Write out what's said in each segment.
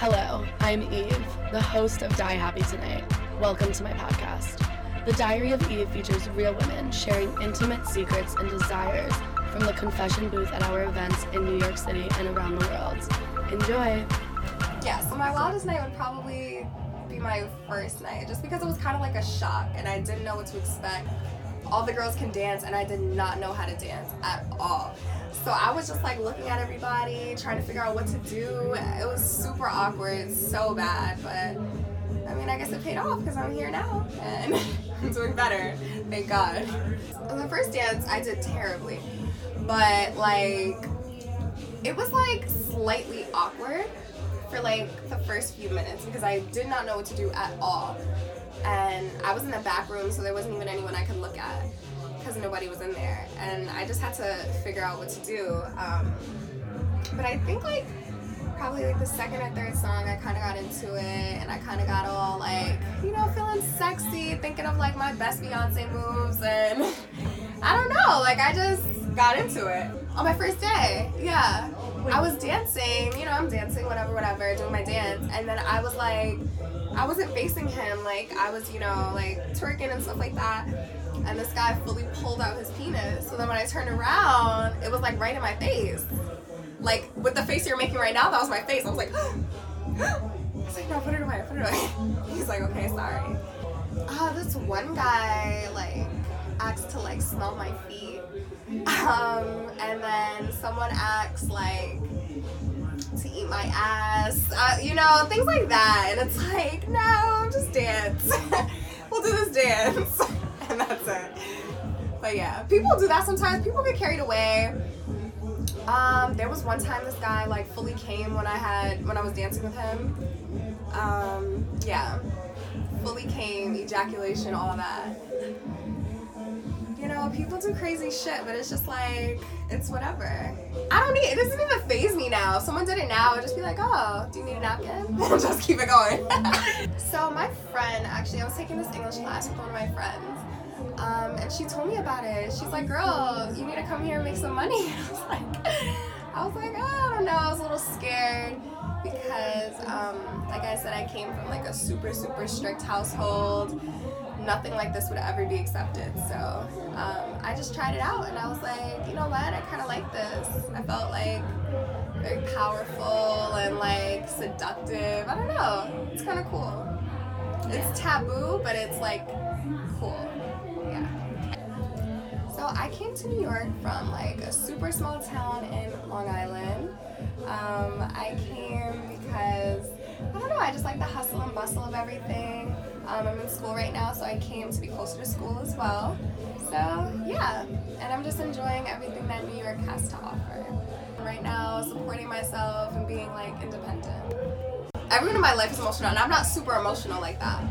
Hello, I'm Eve, the host of Die Happy Tonight. Welcome to my podcast. The Diary of Eve features real women sharing intimate secrets and desires from the confession booth at our events in New York City and around the world. Enjoy! Yeah, so my wildest night would probably be my first night, just because it was kind of like a shock and I didn't know what to expect. All the girls can dance, and I did not know how to dance at all. So I was just like looking at everybody, trying to figure out what to do. It was super awkward, so bad, but I mean, I guess it paid off because I'm here now and I'm doing better. Thank God. On the first dance, I did terribly, but like, it was like slightly awkward for like the first few minutes because I did not know what to do at all. And I was in the back room, so there wasn't even anyone I could look at because nobody was in there. And I just had to figure out what to do. Um, but I think like probably like the second or third song, I kind of got into it and I kind of got all like, you know, feeling sexy, thinking of like my best Beyonce moves. And I don't know, like I just got into it on my first day. Yeah. I was dancing, I'm dancing, whatever, whatever, doing my dance. And then I was like, I wasn't facing him, like, I was, you know, like twerking and stuff like that. And this guy fully pulled out his penis. So then when I turned around, it was like right in my face. Like, with the face you're making right now, that was my face. I was like, I was like, no, put it away, put it away. He's like, okay, sorry. Uh, this one guy, like, asked to, like, smell my feet. Um, and then someone asks like my ass, uh, you know, things like that. And it's like, no, just dance. we'll do this dance, and that's it. But yeah, people do that sometimes. People get carried away. Um, there was one time this guy like fully came when I had when I was dancing with him. Um, yeah, fully came, ejaculation, all that you know, people do crazy shit, but it's just like, it's whatever. I don't need, it doesn't even faze me now. If someone did it now, I'd just be like, oh, do you need a napkin? just keep it going. so my friend, actually, I was taking this English class with one of my friends. Um, and she told me about it. She's like, girl, you need to come here and make some money. I was like, I was like, oh, I don't know. I was a little scared because, um, like I said, I came from like a super, super strict household nothing like this would ever be accepted. So um, I just tried it out and I was like, you know what? I kind of like this. I felt like very powerful and like seductive. I don't know. It's kind of cool. It's taboo, but it's like cool. Yeah. So I came to New York from like a super small town in Long Island. Um, I came because I don't know. I just like the hustle and bustle of everything. Um, I'm in school right now, so I came to be closer to school as well. So yeah, and I'm just enjoying everything that New York has to offer. Right now, supporting myself and being like independent. Everyone in my life is emotional, and I'm not super emotional like that.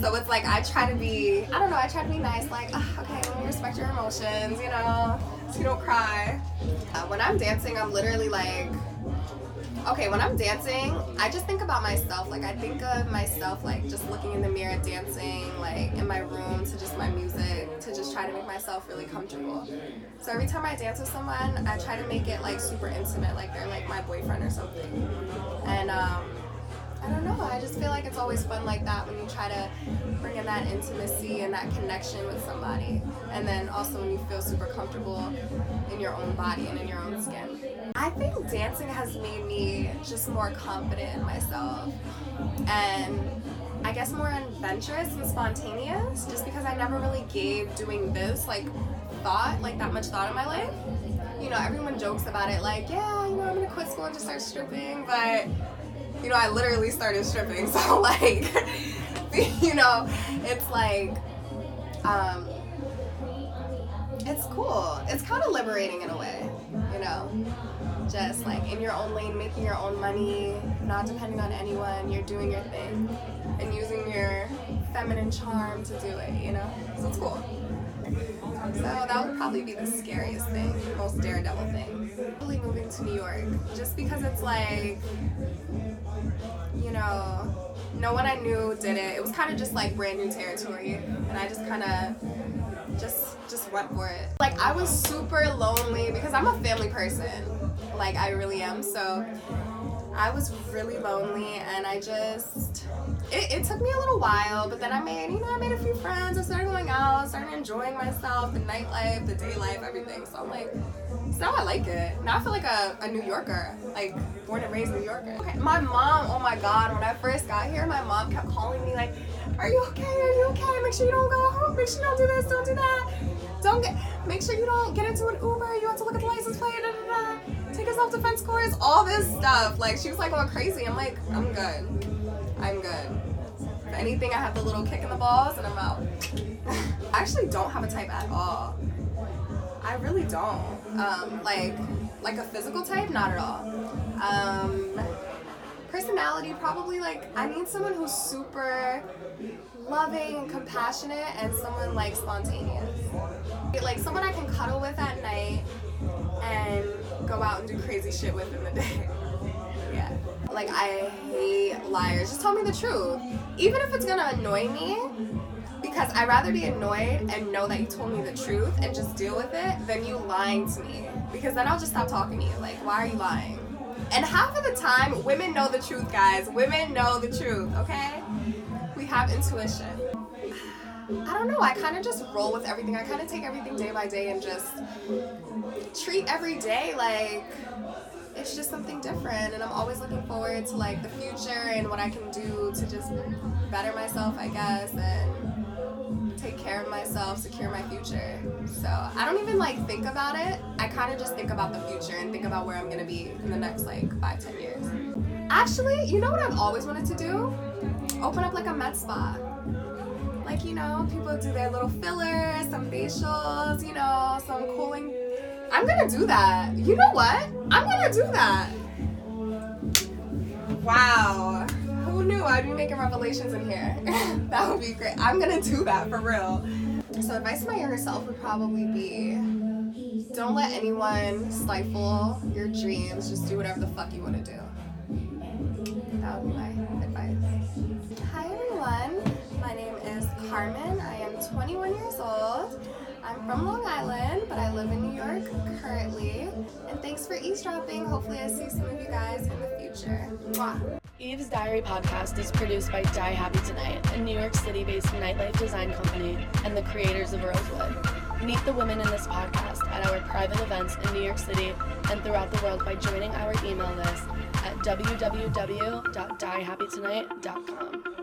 So it's like I try to be, I don't know, I try to be nice, like, okay, let me respect your emotions, you know, so you don't cry. Uh, when I'm dancing, I'm literally like, okay, when I'm dancing, I just think about myself. Like, I think of myself, like, just looking in the mirror, dancing, like, in my room to just my music, to just try to make myself really comfortable. So every time I dance with someone, I try to make it, like, super intimate, like they're, like, my boyfriend or something. And, um, I don't know. I just feel like it's always fun like that when you try to bring in that intimacy and that connection with somebody. And then also when you feel super comfortable in your own body and in your own skin. I think dancing has made me just more confident in myself and I guess more adventurous and spontaneous just because I never really gave doing this like thought, like that much thought in my life. You know, everyone jokes about it like, yeah, you know, I'm gonna quit school and just start stripping, but you know, I literally started stripping. So like, you know, it's like, um, it's cool. It's kind of liberating in a way, you know. Just like in your own lane, making your own money, not depending on anyone. You're doing your thing and using your feminine charm to do it, you know. So it's cool. So that would probably be the scariest thing, the most daredevil thing. Really moving to New York, just because it's like you know, no one I knew did it. It was kind of just like brand new territory, and I just kind of just went for it. Like I was super lonely because I'm a family person, like I really am. So I was really lonely and I just it, it took me a little while, but then I made you know I made a few friends. I started going out, started enjoying myself, the nightlife, the day life, everything. So I'm like, now I like it. Now I feel like a, a New Yorker, like born and raised New Yorker. Okay. My mom, oh my God, when I first got here, my mom kept calling me like, "Are you okay? Are you okay? Make sure you don't go home. Make sure you don't do this. Don't do that. Don't get. Make sure you don't get into an Uber. You have to look at the license plate. Da, da, da take a self-defense course, all this stuff. Like she was like going crazy. I'm like, I'm good. I'm good. If anything, I have the little kick in the balls and I'm out. I actually don't have a type at all. I really don't. Um, like, like a physical type, not at all. Um, personality, probably like I need someone who's super loving compassionate, and someone like spontaneous. Like someone I can cuddle with at night and go out and do crazy shit with in the day. Like I hate liars. Just tell me the truth. Even if it's gonna annoy me, because I'd rather be annoyed and know that you told me the truth and just deal with it than you lying to me. Because then I'll just stop talking to you. Like, why are you lying? And half of the time, women know the truth, guys. Women know the truth, okay? We have intuition. I don't know. I kind of just roll with everything. I kind of take everything day by day and just treat every day like it's just something different and i'm always looking forward to like the future and what i can do to just better myself i guess and take care of myself secure my future. So i don't even like think about it. I kind of just think about the future and think about where i'm gonna be in the next like five ten years. Actually you know what i've always wanted to do? Open up like a med spa. Like you know people do their little fillers some facials you know some cooling I'm gonna do that. You know what? I'm gonna do that. Wow. Who knew I'd be making revelations in here? that would be great. I'm gonna do that for real. So, advice to my younger self would probably be don't let anyone stifle your dreams. Just do whatever the fuck you wanna do. That would be my from Long Island, but I live in New York currently. And thanks for eavesdropping. Hopefully, I see some of you guys in the future. Mwah. Eve's Diary podcast is produced by Die Happy Tonight, a New York City based nightlife design company, and the creators of Rosewood. Meet the women in this podcast at our private events in New York City and throughout the world by joining our email list at www.diehappytonight.com.